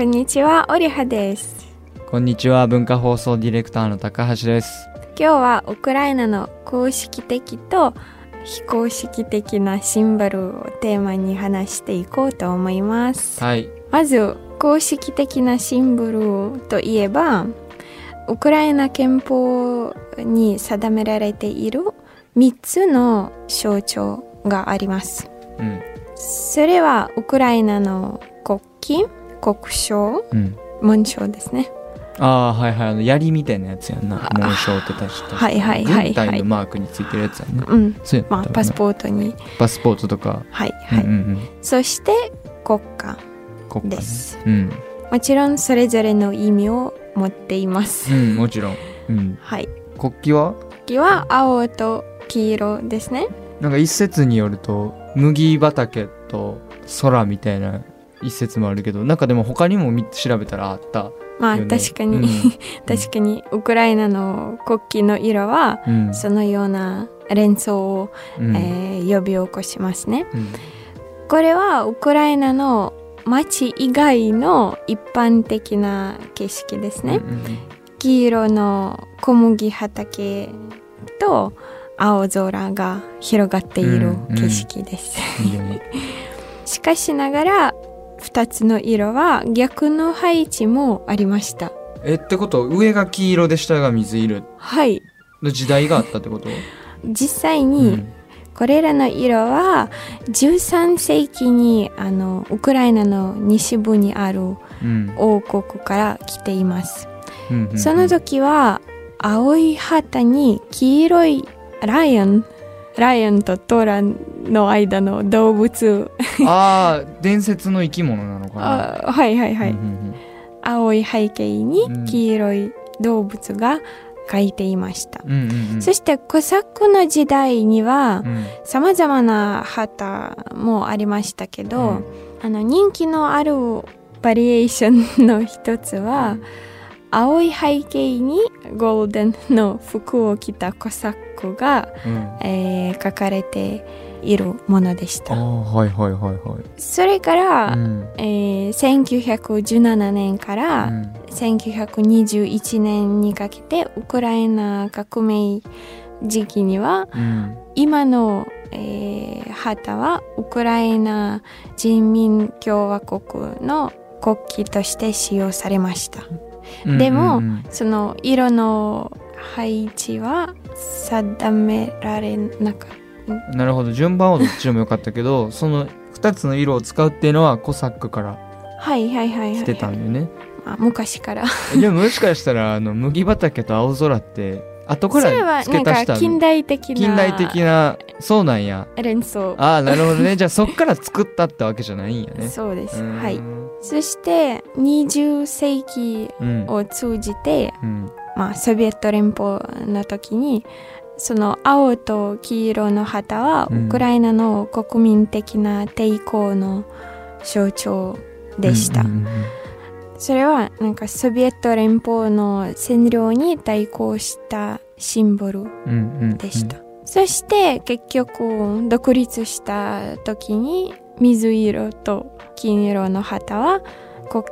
こんにちは、オリハです。こんにちは文化放送ディレクターの高橋です今日はウクライナの公式的と非公式的なシンボルをテーマに話していこうと思います。はいまず、公式的なシンボルといえば、ウクライナ憲法に定められている3つの象徴があります。うんそれはウクライナの国旗、国章、うん紋章ですね。ああはいはいあの槍みたいなやつやんな紋章って確かはいはいはいはい軍隊のマークについてるやつやんねうん。そうやまあ、パスーポートに。パスポートとかはいはい。うんうんうんそして国家ねです。うんもちろんそれぞれの意味を持っています。うんもちろんうんはい。国旗は？次は青と黄色ですね。なんか一説によると麦畑と空みたいな一説もあるけどなんかでも他にもみ調べたらあったまあ、確かに、うん。確かにウクライナの国旗の色はうん。そのような連想を、うん。えー呼び起こしますね。うん。これはウクライナの街以外の一般的な景色ですね。黄色の小麦畑と青空が広がっている景色です。しかしながら2つの色は逆の配置もありました。えってこと？上が黄色で下が水色はい。の時代があったってこと？実際うにんこれらの色は13世紀にあのウクライナの西部にあるうん王国から来ています。うんうんその時は青い旗に黄色いライオンライオンとトラの間の動物。ああ伝説の生き物なのかな。あはいはいはい、うんうん青い背景にうん。黄色い動物が描いていました、うんうんうん。そしてコサックの時代にはうん。さまざまな旗もありましたけど、うん。あの人気のあるバリエーションの一つは、青い背景にゴールデンの服を着たコサックが、うん。えー描かれているものでしあた。あはいはいはいはい。それから、うん。えー1917年から、うん。1921年にかけてウクライナ革命時期にはうん。今の、えー旗はウクライナ人民共和国の国旗として使用されました。うんでもその色の配置は定められなかっなるほど順番はどっちでもよかったけど その2つの色を使うっていうのはコサックからた。はいはいはいはい、来てたんだよねまあ、昔から。でももしかしたらあの麦畑と青空って後かそれはら付なんかけ足した近代的な近代的なそうなんや。連想。ああなるほどね。じゃあそっから作ったってわけじゃないんやね。そうです。うん。はい。そして20世紀うん。を通じて、うん。まあ、ソビエト連邦の時にその青と黄色の旗はうん。ウクライナの国民的な抵抗の象徴でした。うんうんうんそれはなんかソビエト連邦の占領に対抗したシンボルうんうんでした。そして結局独立した時に水色と金色の旗は国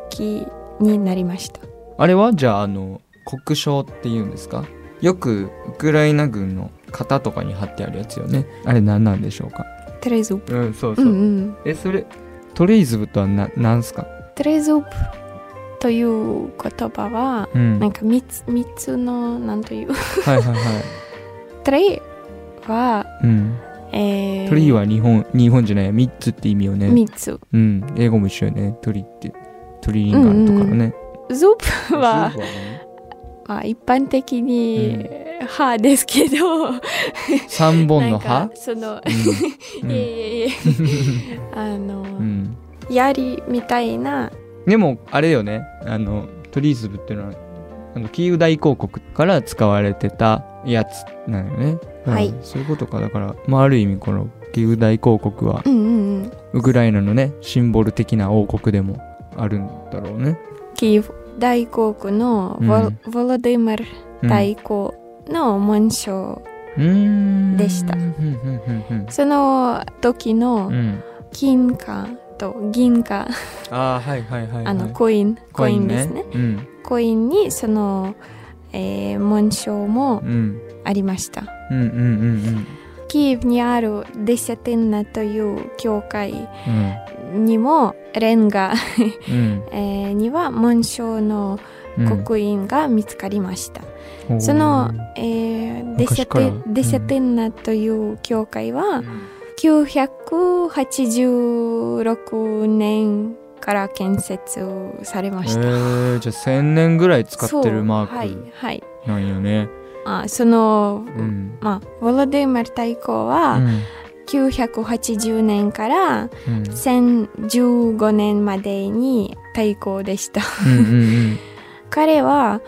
旗になりました。あれはじゃああの国章っていうんですか？よくウクライナ軍の旗とかに貼ってあるやつよねあれ何なんでしょうか？トレズープ。うんそううんうん。えそれтризубとはななんすか？тризубという言葉はうん。なんか三つ三つのなんという。はいはいはい。три は、うん。えー、триは日本日本じゃない3つって意味よね。三つ。うん。英語も一緒よね。 tri ってトリリンガルとかのね、зуб は зуб はね。まあ一般的に歯ですけど、3本の歯かその、うん。いえいえいえ。あの、うん。槍みたいなでもあれよね。あのトリーズブっていうのはあのキーウ大公国から使われてたやつなのよね、うん。はいそういうことか。だから、まあ、ある意味このキーウ大公国はうんうんうん。ウクライナのねシンボル的な王国でもあるんだろうね、キーウ大公国のヴォ,、うん。ヴォロディマルうん、大公の紋章、でしたうん。その時のうん。金貨と銀貨。あーはいはいはい、はい、あのコインコインですね。うん。コインにその、えー紋章もうん。ありました。うんうんうんキーウにあるデシャテンナという教会うん。にもレンガ、うん。えーには紋章のうん。刻印が見つかりました、うんその、えーデシャ昔から。テデシャテンナという教会はうん986年から建設されまえした、ー、じゃあ1000年ぐらい使ってるマはいーはい。クなんよね、あその、うん。まあウォロディマル大公は、うん980年からうん。1015年までに大公でした。彼は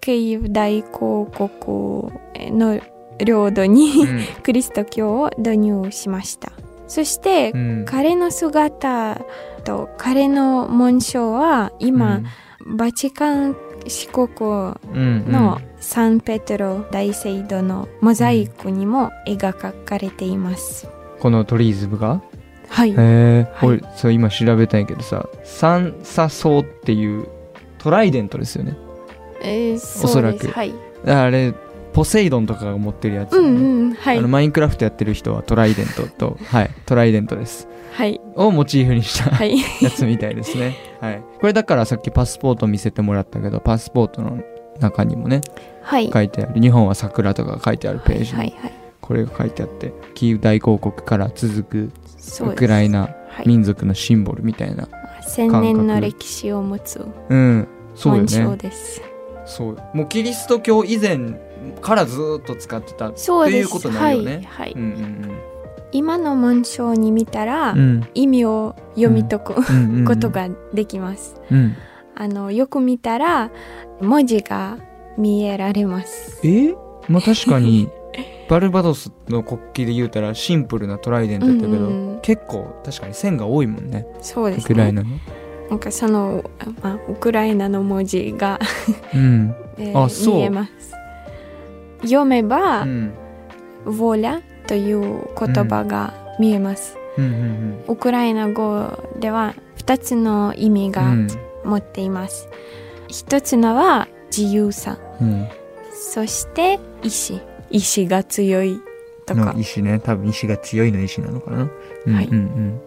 キーウ大公国の領土にうん。クリスト教を導入しました。そして、うん。彼の姿と彼の紋章は今、バチカン四国うんのサンペテロ大聖堂のモザイクにも描かれています。このトリーズムが？はい。へえ、はい。俺そう今調べたんやけどさ三叉草っていうトライデントですよね。えーおそらく。はい。あれポセイドンとかが持ってるやつ、うんうん。はいあの。マインクラフトやってる人はトライデントと はいトライデントですはい。をモチーフにしたはい。やつみたいですねはいこれだからさっきパスポート見せてもらったけどパスポートの中にもねはい。書いてある日本は桜とか書いてあるページにはい。はい。これが書いてあってキーウ大公国から続くウ。クライナはい。民族のシンボルみたいな、千年の歴史を持つうんそうよねです。そうもうキリスト教以前からずーっと使ってた。っていうことになるよねはい。はい。うんうん今の紋章に見たら、うんうん意味を読み解くことができます。うんあのよく見たら文字が見えられます。え？まあ確かに バルバドスの国旗で言うたらシンプルなトライデントだったけど、うんうん結構確かに線が多いもんねそうですね。ウクライナの、なんかその、まあ、ウクライナの文字が、うん。えーあそう。見えます。読めば、うんウォラという言葉が見えます。うん。うんウクライナ語では2つの意味がうん。持っています。一つのは自由さ、うん。そして意志。意志が強いとか。の。石ね。多分石が強いの石なのかな、うんはい。うんうん、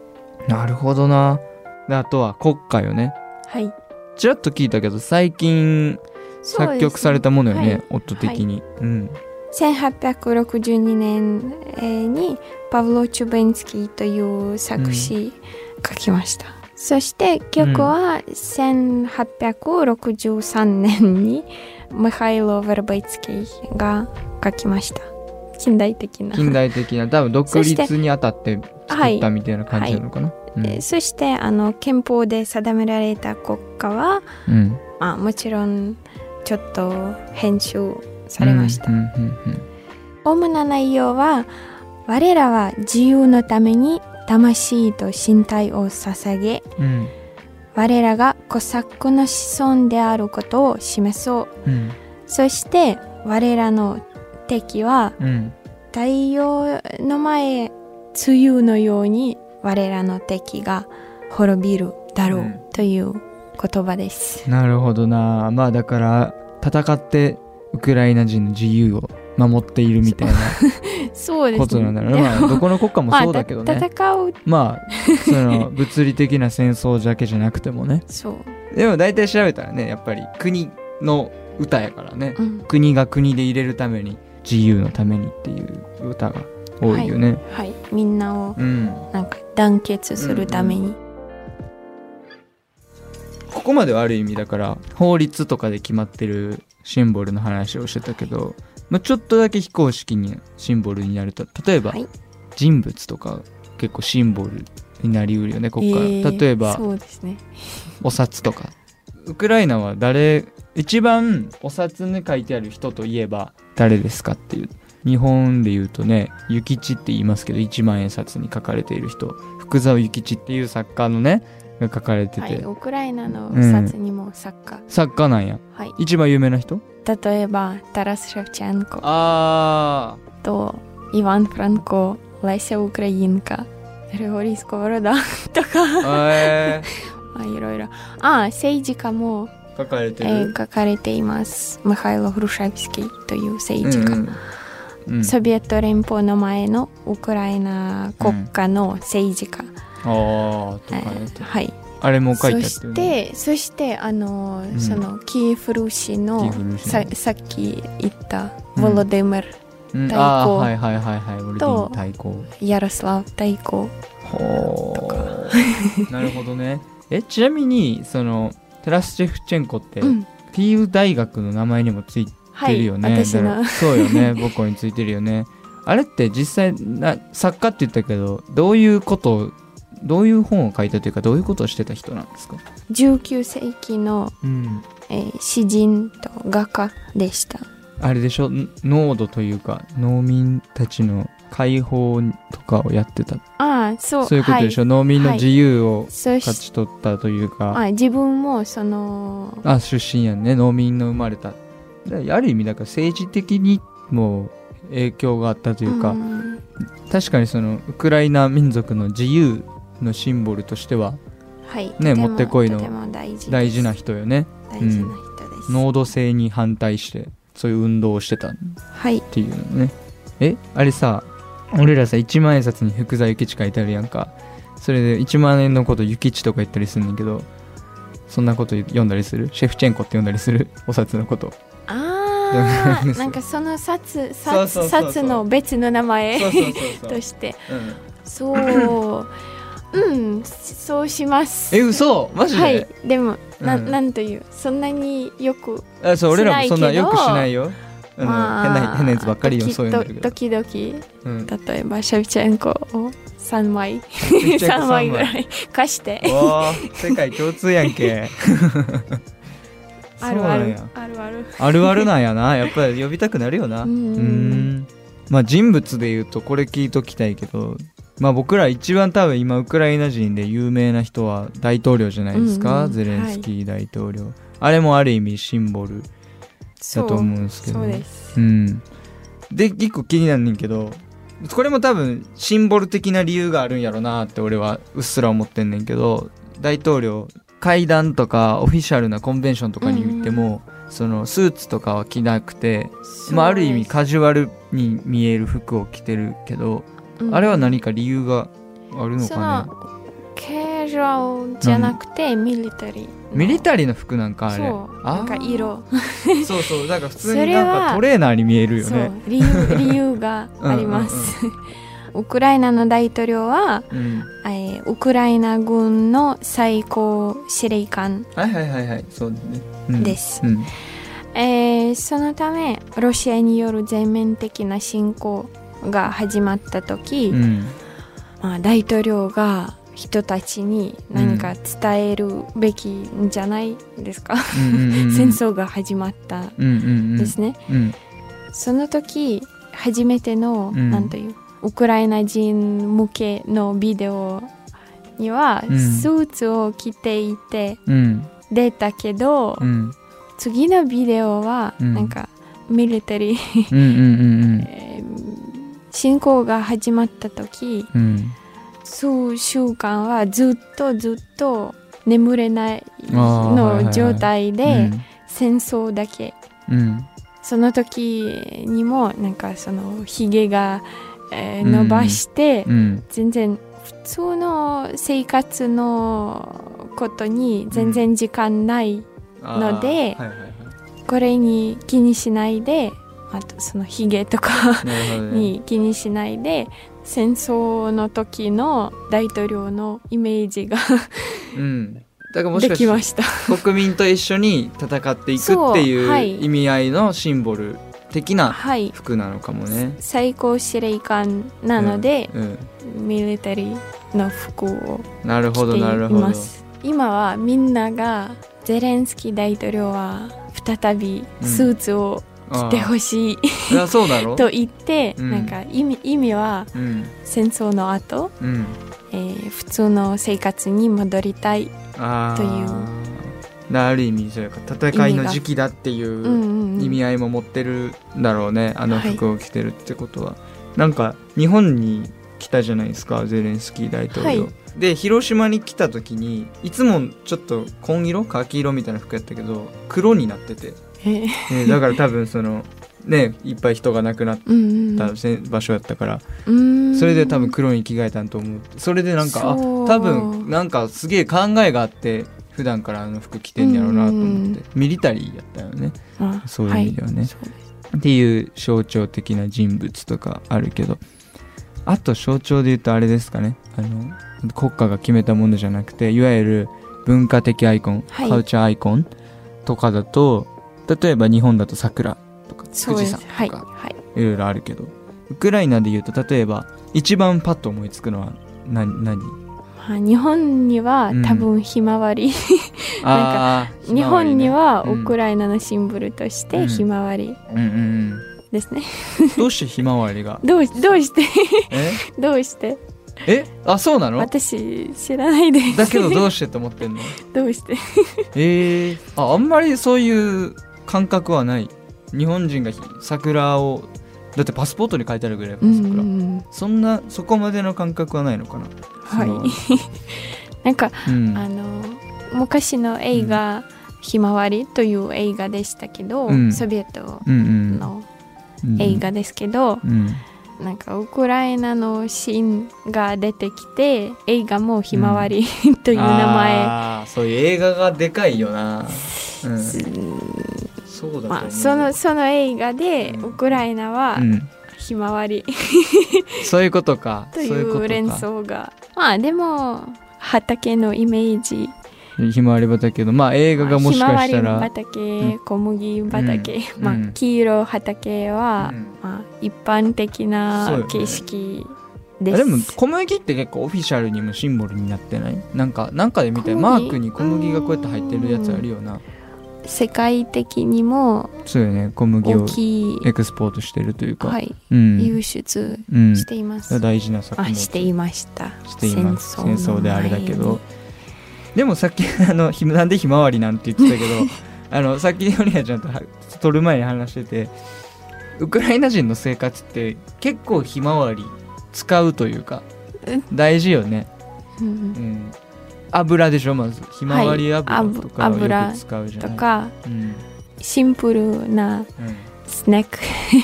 なるほどなであとは国歌よね。はい。ちらっと聞いたけど最近作曲されたものよねはい。音的に、うん。1862年えーにパブロ・チュベンスキーという作詞書きました、そして曲は1863年にミハイロ・ヴェルベイツキーが書きました。近代的な。近代的な。多分独立にあたって作ったみたいな感じなのかな、うんえーそしてあの憲法で定められた国家は、うん。まあ、もちろんちょっと編集されました、主な内容は我らは自由のために魂と身体を捧げうん。うん我らがコサックの子孫であることを示そう。うん。そして我らの敵はうん。太陽の前梅雨のように我らの敵が滅びるだろうんうという言葉です、なるほどなまあだから戦ってウクライナ人の自由を守っているみたいなそう ですことなんだろうね。まあどこの国家もそうだけどまあね。た戦うまあその物理的な戦争だけじゃなくてもね。そう、でも大体調べたらねやっぱり国の歌やからね。うん、国が国で入れるために自由のためにっていう歌が多いよね。はい。みんなをうん。なんか団結するために、ここまではある意味だから法律とかで決まってるシンボルの話をしてたけど、まあ、ちょっとだけ非公式にシンボルになると例えばはい。人物とか結構シンボルになりうるよねここから、えー例えばそうですね。お札とか。ウクライナは誰一番お札に書いてある人といえば誰ですかっていう日本で言うとね諭吉って言いますけど1万円札に書かれている人福沢諭吉っていう作家のねが書かれてて、はい、ウクライナのうん。札にも作家、作家なんや。はい。一番有名な人？例えばタラス・シェフチェンコあとイワン・フランコレセ・ウクラインカーテレホリスコダ とか。え まあいろいろ。あ政治家も、ー、書かれてえーる、書かれています。ミハイロ・フルシェフスキーという政治家、うんうんうん、ソビエト連邦の前のウクライナ国家の政治家、あーとかえねーはい。あれも書いてあそっねして。そしてあの、うん。そのキーフル市キのーフル市ささっき言ったうん。ヴォロディミル、うん、対あー抗はいはいはいはい。とヤロスラフ対抗ほー。なるほどね。えちなみにそのテラスチェフチェンコって、うん。キーウ大学の名前にもついてはいるよね、私だからのそうよね。母校についてるよね。あれって実際な作家って言ったけどどういうことをどういう本を書いたというかどういうことをしてた人なんですか？19世紀の、うん。えー詩人と画家でした。あれでしょ？ん濃度というか農民たちの解放とかをやってた。ああそうそういうことでしょ、はい。農民の自由をそ勝しち取ったというか、あ自分もそのあ出身やんね。農民の生まれたである意味だから政治的にも影響があったというか、ん。確かにそのウクライナ民族の自由のシンボルとしてははい。ねももってこいの大事な人よね。大事な人です、濃度制に反対してそういう運動をしてたっはいていうのねえあれさ俺らさ1万円札に福沢諭吉書いてあるやんか。それで1万円のこと諭吉とか言ったりするんだけどそんなこと読んだりする？シェフチェンコって読んだりする？お札のこと なんかその札札札の別の名前として。うん。そう。うん。そうします。え嘘？マジで、はい。でもな,、うん。ん、なんという？そんなによくあそう俺らもそんなよくしないよ、変な変なやつばっかりよ時そういうんだけど、時々うん、例えばシェフチェンコを3枚。シェフチェンコ3枚。ぐらい貸して。世界共通やんけ あるあるそうなんや。あるある。あるある。なんやな。やっぱり呼びたくなるよな。ううん。んまあ人物で言うとこれ聞いときたいけどまあ僕ら一番多分今ウクライナ人で有名な人は大統領じゃないですか、うんうんゼレンスキー大統領、あれもある意味シンボルだと思うんですけど。そうです。うん。で一個気になんねんけどこれも多分シンボル的な理由があるんやろなって俺はうっすら思ってんねんけど大統領会談とかオフィシャルなコンベンションとかに行っても、そのスーツとかは着なくて、まあ、ある意味カジュアルに見える服を着てるけど、うん。あれは何か理由があるのそかね？のカジュアルじゃなくてミリタリーの。ミリタリーの服なんかあれ。そう。なんか色。そうそう。なんか普通になんかはトレーナーに見えるよね。理由理由がありますウクライナの大統領は、うん。えーウクライナ軍の最高司令官、はいはいはいはい。そうだね、うん。です。うん。えーそのためロシアによる全面的な侵攻が始まった時、うん。まあ、大統領が人たちに何か伝えるべきんじゃないですか、戦争が始まったうんですね、うん。その時初めての、うん。なんというウクライナ人向けのビデオには、うん。スーツを着ていてうん。出たけど、うん。次のビデオはうん。なんかミリタリー、侵攻が始まった時数週間はずっとずっと眠れないの状態で戦争だけ。うん。その時にもなんかそのひげが、えーうん伸ばして、うん。全然普通の生活のことに全然時間ない、のではいはいはい。これに気にしないであとそのひげとかに気にしないで戦争の時の大統領のイメージがうん。だからもしでかしきました。て国民と一緒に戦っていくっていう意味合いのシンボル的なはい。服なのかもね。最高司令官なので、うんミリタリーの服をなるほどなるほど。今はみんながゼレンスキー大統領は再びスーツを着てほしい、いやそうだろ と言って、うん。なんか意味意味はうん。戦争の後、うん。えー普通の生活に戻りたい、あといううある意味そういうか戦いの時期だっていう意味合いも持ってるんだろうねあのはい服を着てるってことは、なんか日本に来たじゃないですかゼレンスキー大統領、はい。で広島に来た時にいつもちょっと紺色柿色みたいな服やったけど黒になってて、え。ねだから多分そのねいっぱい人が亡くなっうんたせ場所やったから、うん。それで多分黒に着替えたんと思う。それでなんかあ多分なんかすげえ考えがあって普段からあの服着てんやろうなと思って、ミリタリーやったよね。あそういう意味ではね。そうですっていう象徴的な人物とかあるけどあと象徴で言うとあれですかね。あの国家が決めたものじゃなくていわゆる文化的アイコン、はい。カルチャーアイコンとかだと例えば日本だと桜とか富士山とかはい。い。ろいろあるけどウクライナで言うと例えば一番パッと思いつくのは何何？まあ日本にはうん。多分ひまわり、あー日本にはうん。ウクライナのシンボルとしうん。てひまわりうんうんうん。ですね、どうしてひまわりが？どうどうして？え？どうして？え？あそうなの？私知らないです。だけどどうしてと思ってんの？どうして？えー、ああんまりそういう感覚はない。日本人がひ桜をだってパスポートに書いてあるぐらいからうん桜、うん。そんなそこまでの感覚はないのかな？はい。なんかうん。あの昔の映画「ひまわり」という映画でしたけど、うん。ソビエトうんうんのうん。映画ですけど、うん。なんかウクライナのシーンが出てきて映画も「ひまわり」という名前、そういう映画がでかいよな、うん、すそうだまあ、そのその映画でうん。ウクライナはうん、ひまわり。そういうことか。といそう連想が。まあでも畑のイメージ。ひまわり畑のまあ映画がもしかしたまあら、ひまわり畑、小麦畑、まあうん。うん黄色畑は、うん。まあ、一般的な景色です、あでも小麦って結構オフィシャルにもシンボルになってない？なんかなんかで見たマークに小麦がこうやって入ってるやつあるよな世界的にもそうよね小麦を大きい、エクスポートしてるというか、はい、うん、輸出うん、しています、大事な作物。あしていました。しています。戦の争であれだけど。でもさっき あのひなんでひまわりなんて言ってたけど あのさっきヨリアちゃんとは撮る前に話しててウクライナ人の生活って結構ひまわり使うというかうん。大事よね、うん。うん、油でしょまず。ひまわり油はいとかを油よく使うじゃない、とかうん。シンプルなうん、スナック。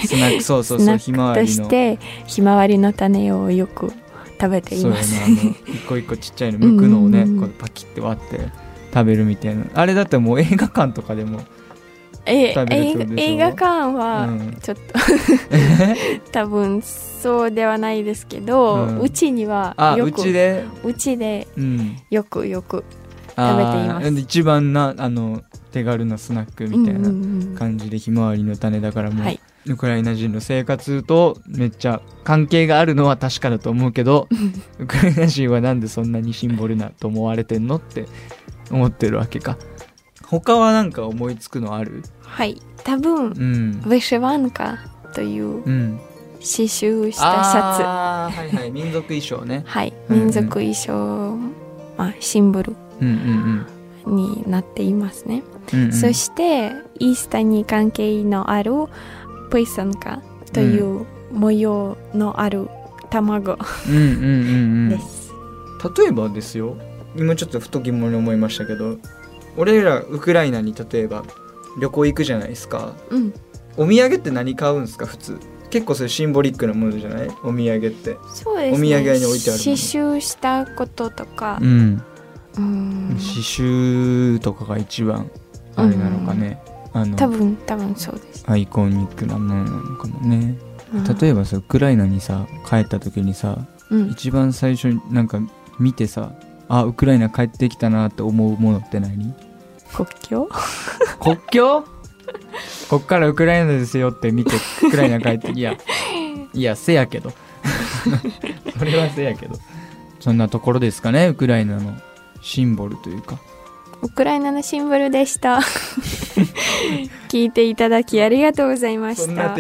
スナックそうそうそう ひまわりの。してひまわりの種をよく食べています。あの一個一個ちっちゃいの剥くのをねこうパキって割って食べるみたいな。あれだってもう映画館とかでも、え映画館うはん、ちょっと 多分そうではないですけど、うん。うちにはよくちで、うちでうん、よくよく食べています。一番なあの手軽なスナックみたいなうんうんうん。感じでひまわりの種だからもう、はい。ウクライナ人の生活とめっちゃ関係があるのは確かだと思うけど ウクライナ人はなんでそんなにシンボルなと思われてんのって思ってるわけか他はなんか思いつくのある？はい。多分うん。ヴェシェワンカといううん。刺繍したシャツ。はいはい。民族衣装ね。はい。うんうん。民族衣装、まあ、シンボル。になっていますね、うんうん。うんそしてイースターに関係のあるプイサンカという模様のある卵。うんうんうんうん。です、例えばですよ。今ちょっとふと疑問に思いましたけど俺らウクライナに例えば旅行行くじゃないですか。うん。お土産って何買うんですか？普通。結構それシンボリックなものじゃない？お土産って。そうですね。お土産屋に置いてあるもの。刺繍したこととか。ん。うん。刺繍とかが一番あれなのかね、あの多分多分そうです、アイコニックなものなのかもね。うん。例えばさウクライナにさ帰った時にさうん、一番最初になんか見てさあウクライナ帰ってきたなって思うものって何？国境？国境？こっからウクライナですよって見てウクライナ帰っていやいやせやけど。それはせやけど。そんなところですかねウクライナのシンボルというか。ウクライナのシンボルでした。聞いていただきありがとうございました